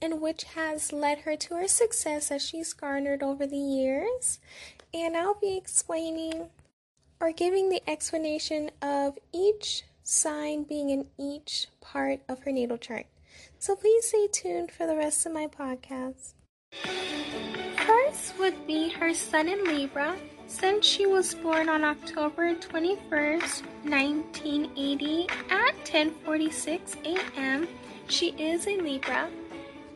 and which has led her to her success that she's garnered over the years. And I'll be explaining or giving the explanation of each sign being in each part of her natal chart. So please stay tuned for the rest of my podcast. First would be her sun in Libra. Since she was born on October 21st, 1980 at 10:46 a.m., she is a Libra.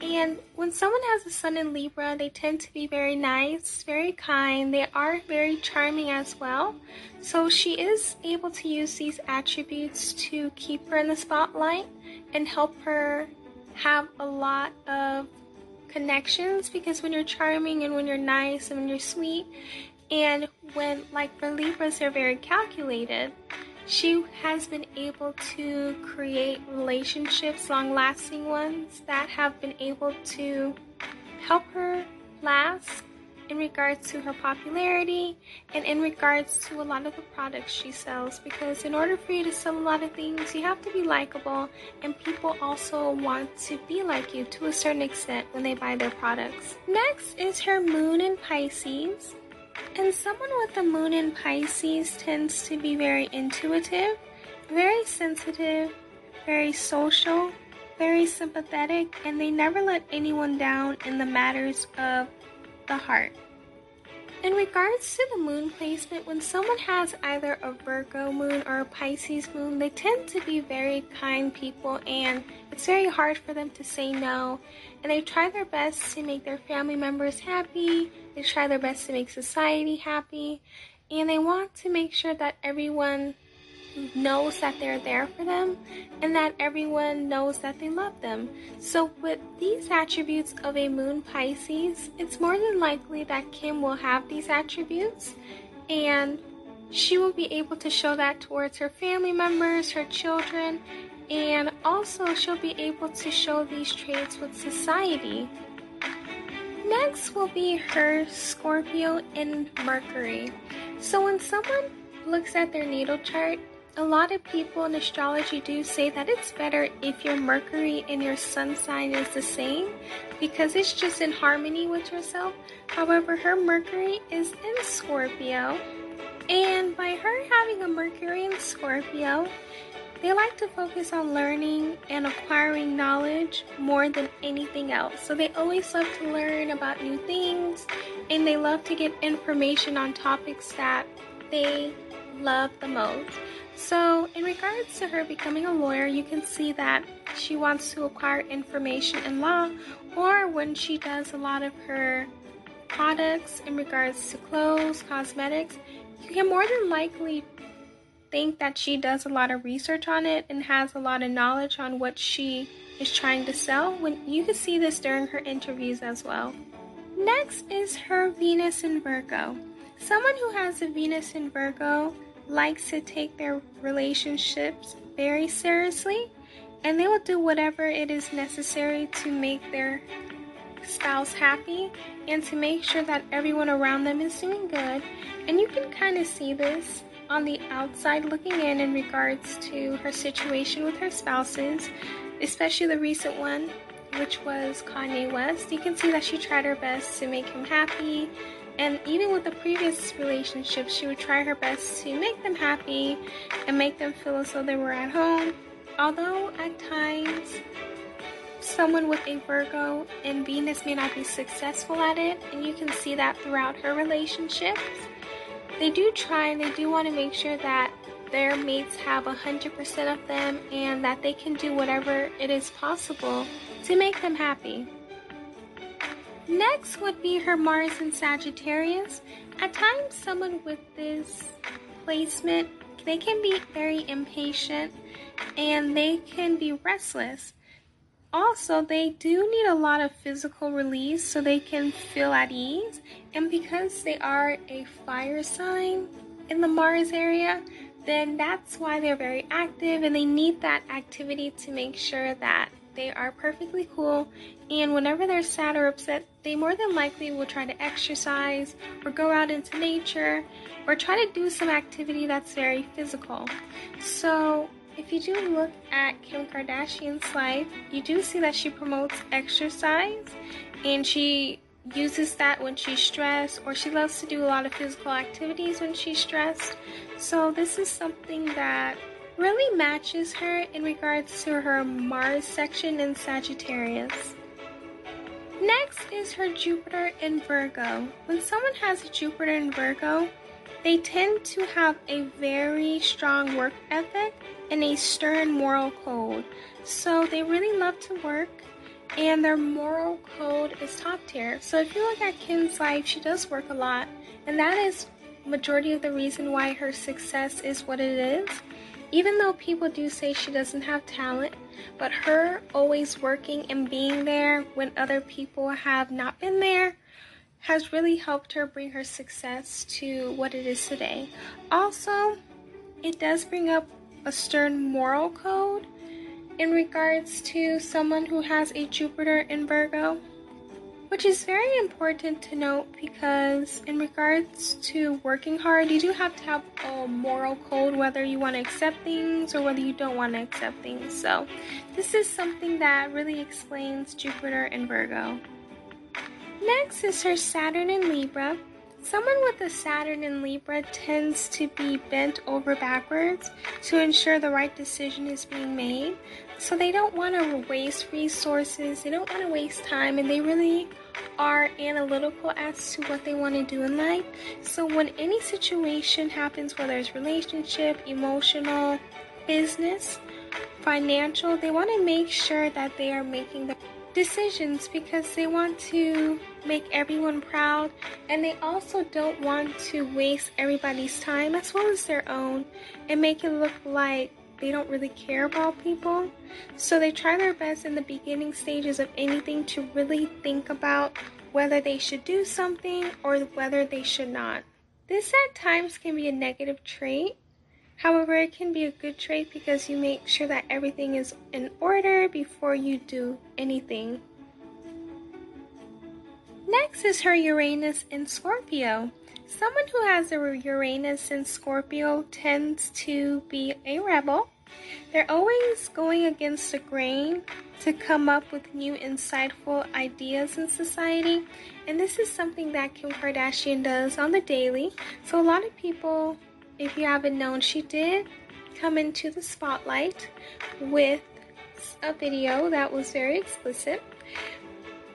And when someone has a sun in Libra, they tend to be very nice, very kind. They are very charming as well. So she is able to use these attributes to keep her in the spotlight and help her have a lot of connections because when you're charming and when you're nice and when you're sweet and when like for Libras they're very calculated, she has been able to create relationships, long lasting ones, that have been able to help her last in regards to her popularity and in regards to a lot of the products she sells. Because in order for you to sell a lot of things, you have to be likable, and people also want to be like you to a certain extent when they buy their products. Next is her moon in Pisces. And someone with the moon in Pisces tends to be very intuitive, very sensitive, very social, very sympathetic, and they never let anyone down in the matters of the heart. In regards to the moon placement, when someone has either a Virgo moon or a Pisces moon, they tend to be very kind people and it's very hard for them to say no. And they try their best to make their family members happy, they try their best to make society happy, and they want to make sure that everyone knows that they're there for them and that everyone knows that they love them. So, with these attributes of a moon Pisces, it's more than likely that Kim will have these attributes and she will be able to show that towards her family members, her children, and also she'll be able to show these traits with society. Next will be her Scorpio and Mercury. So, when someone looks at their natal chart, a lot of people in astrology do say that it's better if your Mercury and your Sun sign is the same because it's just in harmony with yourself. However, her Mercury is in Scorpio, and by her having a Mercury in Scorpio, they like to focus on learning and acquiring knowledge more than anything else. So they always love to learn about new things and they love to get information on topics that they love the most. So, in regards to her becoming a lawyer, you can see that she wants to acquire information in law, or when she does a lot of her products in regards to clothes, cosmetics, you can more than likely think that she does a lot of research on it and has a lot of knowledge on what she is trying to sell. When you can see this during her interviews as well. Next is her Venus in Virgo. Someone who has a Venus in Virgo likes to take their relationships very seriously and they will do whatever it is necessary to make their spouse happy and to make sure that everyone around them is doing good. And you can kind of see this on the outside looking in in regards to her situation with her spouses, especially the recent one, which was Kanye West. You can see that she tried her best to make him happy and even with the previous relationship, she would try her best to make them happy and make them feel as though they were at home. Although at times, someone with a Virgo and Venus may not be successful at it, and you can see that throughout her relationships. They do try and they do want to make sure that their mates have 100% of them and that they can do whatever it is possible to make them happy. Next would be her Mars in Sagittarius. At times, someone with this placement, they can be very impatient and they can be restless. Also, they do need a lot of physical release so they can feel at ease. And because they are a fire sign, in the Mars area, then that's why they're very active and they need that activity to make sure that they are perfectly cool. And whenever they're sad or upset, they more than likely will try to exercise or go out into nature or try to do some activity that's very physical. So, if you do look at Kim Kardashian's life, you do see that she promotes exercise and she uses that when she's stressed or she loves to do a lot of physical activities when she's stressed. So this is something that really matches her in regards to her Mars section in Sagittarius. Next is her Jupiter in Virgo. When someone has a Jupiter in Virgo, they tend to have a very strong work ethic and a stern moral code. So they really love to work and their moral code is top tier. So if you look at Kim's life, she does work a lot, and that is majority of the reason why her success is what it is. Even though people do say she doesn't have talent, but her always working and being there when other people have not been there has really helped her bring her success to what it is today. Also, it does bring up a stern moral code in regards to someone who has a Jupiter in Virgo, which is very important to note because, in regards to working hard, you do have to have a moral code whether you want to accept things or whether you don't want to accept things. So, this is something that really explains Jupiter in Virgo. Next is her Saturn in Libra. Someone with a Saturn in Libra tends to be bent over backwards to ensure the right decision is being made. So they don't want to waste resources, they don't want to waste time, and they really are analytical as to what they want to do in life. So when any situation happens, whether it's relationship, emotional, business, financial, they want to make sure that they are making the decisions because they want to make everyone proud and they also don't want to waste everybody's time as well as their own and make it look like they don't really care about people. So they try their best in the beginning stages of anything to really think about whether they should do something or whether they should not. This at times can be a negative trait. However, it can be a good trait because you make sure that everything is in order before you do anything. Next is her Uranus in Scorpio. Someone who has a Uranus in Scorpio tends to be a rebel. They're always going against the grain to come up with new insightful ideas in society. And this is something that Kim Kardashian does on the daily. So a lot of people, if you haven't known, she did come into the spotlight with a video that was very explicit.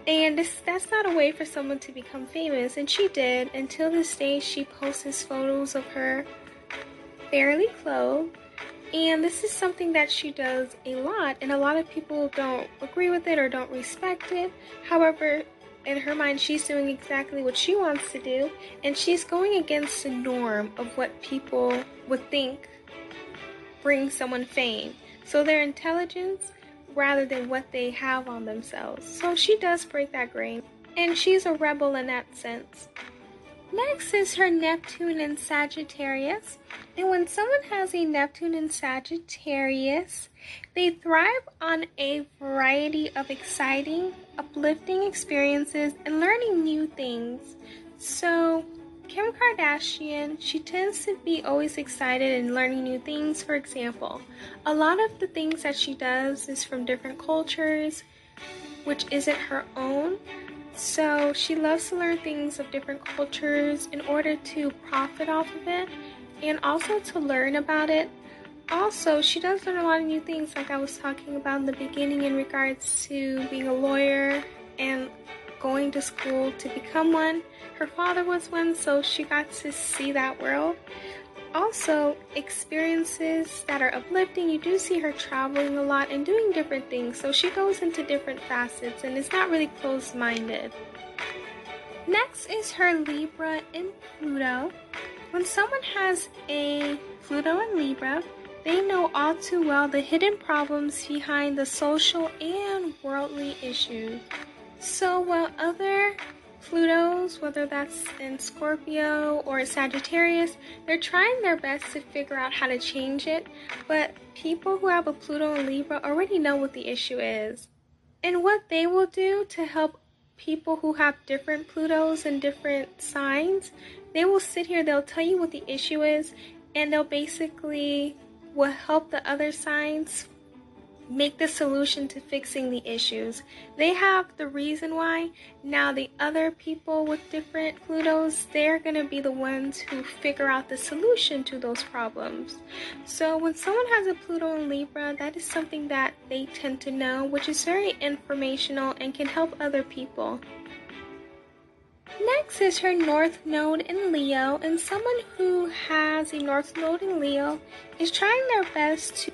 And this, that's not a way for someone to become famous, and she did. Until this day, she posts photos of her fairly clothed. And this is something that she does a lot, and a lot of people don't agree with it or don't respect it. However, in her mind, she's doing exactly what she wants to do, and she's going against the norm of what people would think brings someone fame. So their intelligence rather than what they have on themselves. So she does break that grain, and she's a rebel in that sense. Next is her Neptune in Sagittarius. And when someone has a Neptune in Sagittarius, they thrive on a variety of exciting, uplifting experiences and learning new things. So, Kim Kardashian, she tends to be always excited and learning new things. For example, a lot of the things that she does is from different cultures, which isn't her own. So she loves to learn things of different cultures in order to profit off of it and also to learn about it. Also, she does learn a lot of new things, like I was talking about in the beginning, in regards to being a lawyer and going to school to become one. Her father was one, so she got to see that world. Also, experiences that are uplifting. You do see her traveling a lot and doing different things, so she goes into different facets and is not really closed minded. Next is her Libra and Pluto. When someone has a Pluto and Libra, they know all too well the hidden problems behind the social and worldly issues. So while other Plutos, whether that's in Scorpio or Sagittarius, they're trying their best to figure out how to change it, but people who have a Pluto in Libra already know what the issue is. And what they will do to help people who have different Plutos and different signs, they will sit here, they'll tell you what the issue is, and they'll basically will help the other signs make the solution to fixing the issues. They have the reason why. Now, the other people with different Plutos, they're going to be the ones who figure out the solution to those problems. So, when someone has a Pluto in Libra, that is something that they tend to know, which is very informational and can help other people. Next is her North Node in Leo, and someone who has a North Node in Leo is trying their best to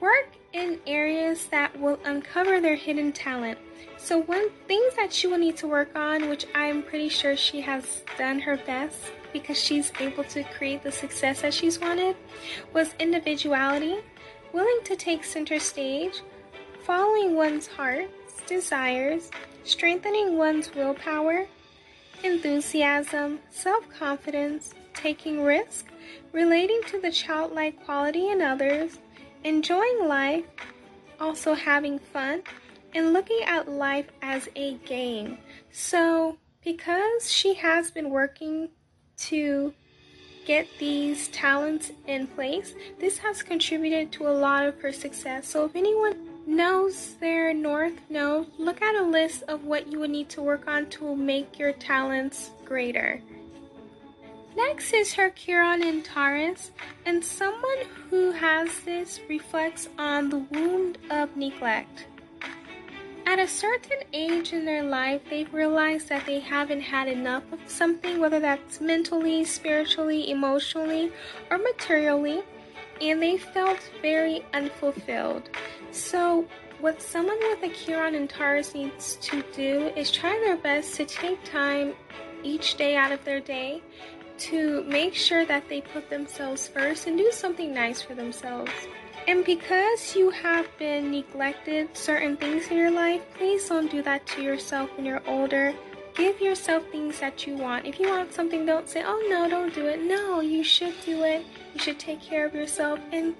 work in areas that will uncover their hidden talent. So, one things that she will need to work on, which I'm pretty sure she has done her best because she's able to create the success that she's wanted, was individuality, willing to take center stage, following one's heart's desires, strengthening one's willpower, enthusiasm, self confidence, taking risk, relating to the childlike quality in others, enjoying life, also having fun, and looking at life as a game. So, because she has been working to get these talents in place, this has contributed to a lot of her success. So, if anyone knows their north node, look at a list of what you would need to work on to make your talents greater. Next is her Chiron in Taurus, and someone who has this reflects on the wound of neglect. At a certain age in their life, they've realized that they haven't had enough of something, whether that's mentally, spiritually, emotionally, or materially, and they felt very unfulfilled. So, what someone with a Chiron in Taurus needs to do is try their best to take time each day out of their day to make sure that they put themselves first and do something nice for themselves. And because you have been neglected certain things in your life, please don't do that to yourself when you're older. Give yourself things that you want. If you want something, don't say, oh no, don't do it. No, you should do it. You should take care of yourself and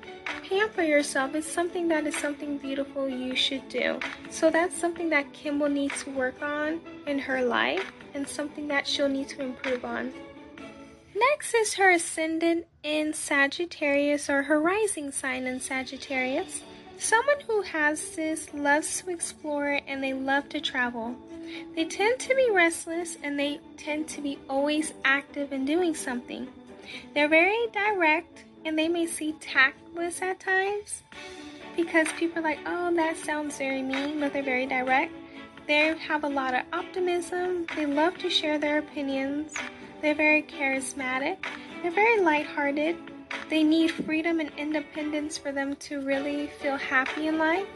pamper yourself. It's something that is something beautiful you should do. So that's something that Kim needs to work on in her life and something that she'll need to improve on. Next is her ascendant in Sagittarius or her rising sign in Sagittarius. Someone who has this loves to explore and they love to travel. They tend to be restless and they tend to be always active and doing something. They're very direct and they may seem tactless at times because people are like, oh, that sounds very mean, but they're very direct. They have a lot of optimism, they love to share their opinions, they're very charismatic. They're very lighthearted. They need freedom and independence for them to really feel happy in life.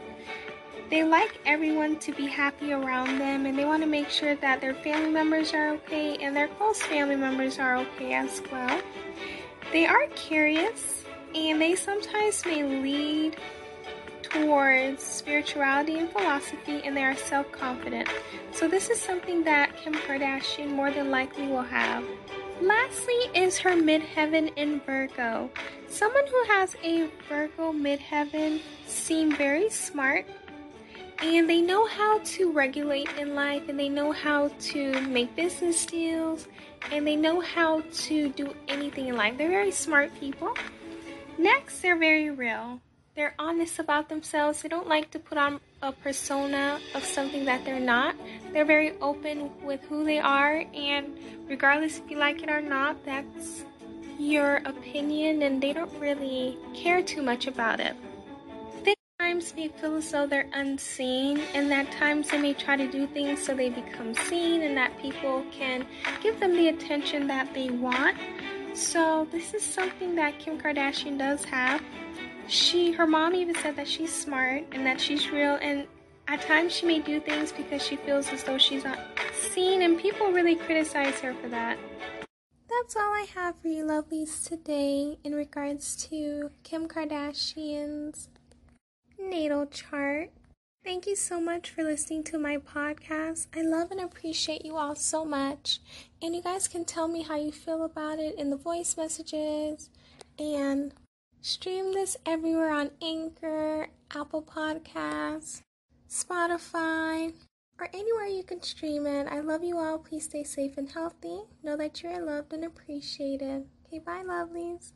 They like everyone to be happy around them and they want to make sure that their family members are okay and their close family members are okay as well. They are curious and they sometimes may lead towards spirituality and philosophy and they are self confident. So, this is something that Kim Kardashian more than likely will have. Lastly, is her midheaven in Virgo. Someone who has a Virgo midheaven seem very smart and they know how to regulate in life and they know how to make business deals and they know how to do anything in life. They're very smart people. Next, they're very real. They're honest about themselves. They don't like to put on a persona of something that they're not. They're very open with who they are, and regardless if you like it or not, that's your opinion, and they don't really care too much about it. Times they feel as though they're unseen, and that times they may try to do things so they become seen, and that people can give them the attention that they want. So, this is something that Kim Kardashian does have she her mom even said that she's smart and that she's real and at times she may do things because she feels as though she's not seen and people really criticize her for that that's all i have for you lovelies today in regards to kim kardashian's natal chart Thank you so much for listening to my podcast. I love and appreciate you all so much. And you guys can tell me how you feel about it in the voice messages. And stream this everywhere on Anchor, Apple Podcasts, Spotify, or anywhere you can stream it. I love you all. Please stay safe and healthy. Know that you are loved and appreciated. Okay, bye, lovelies.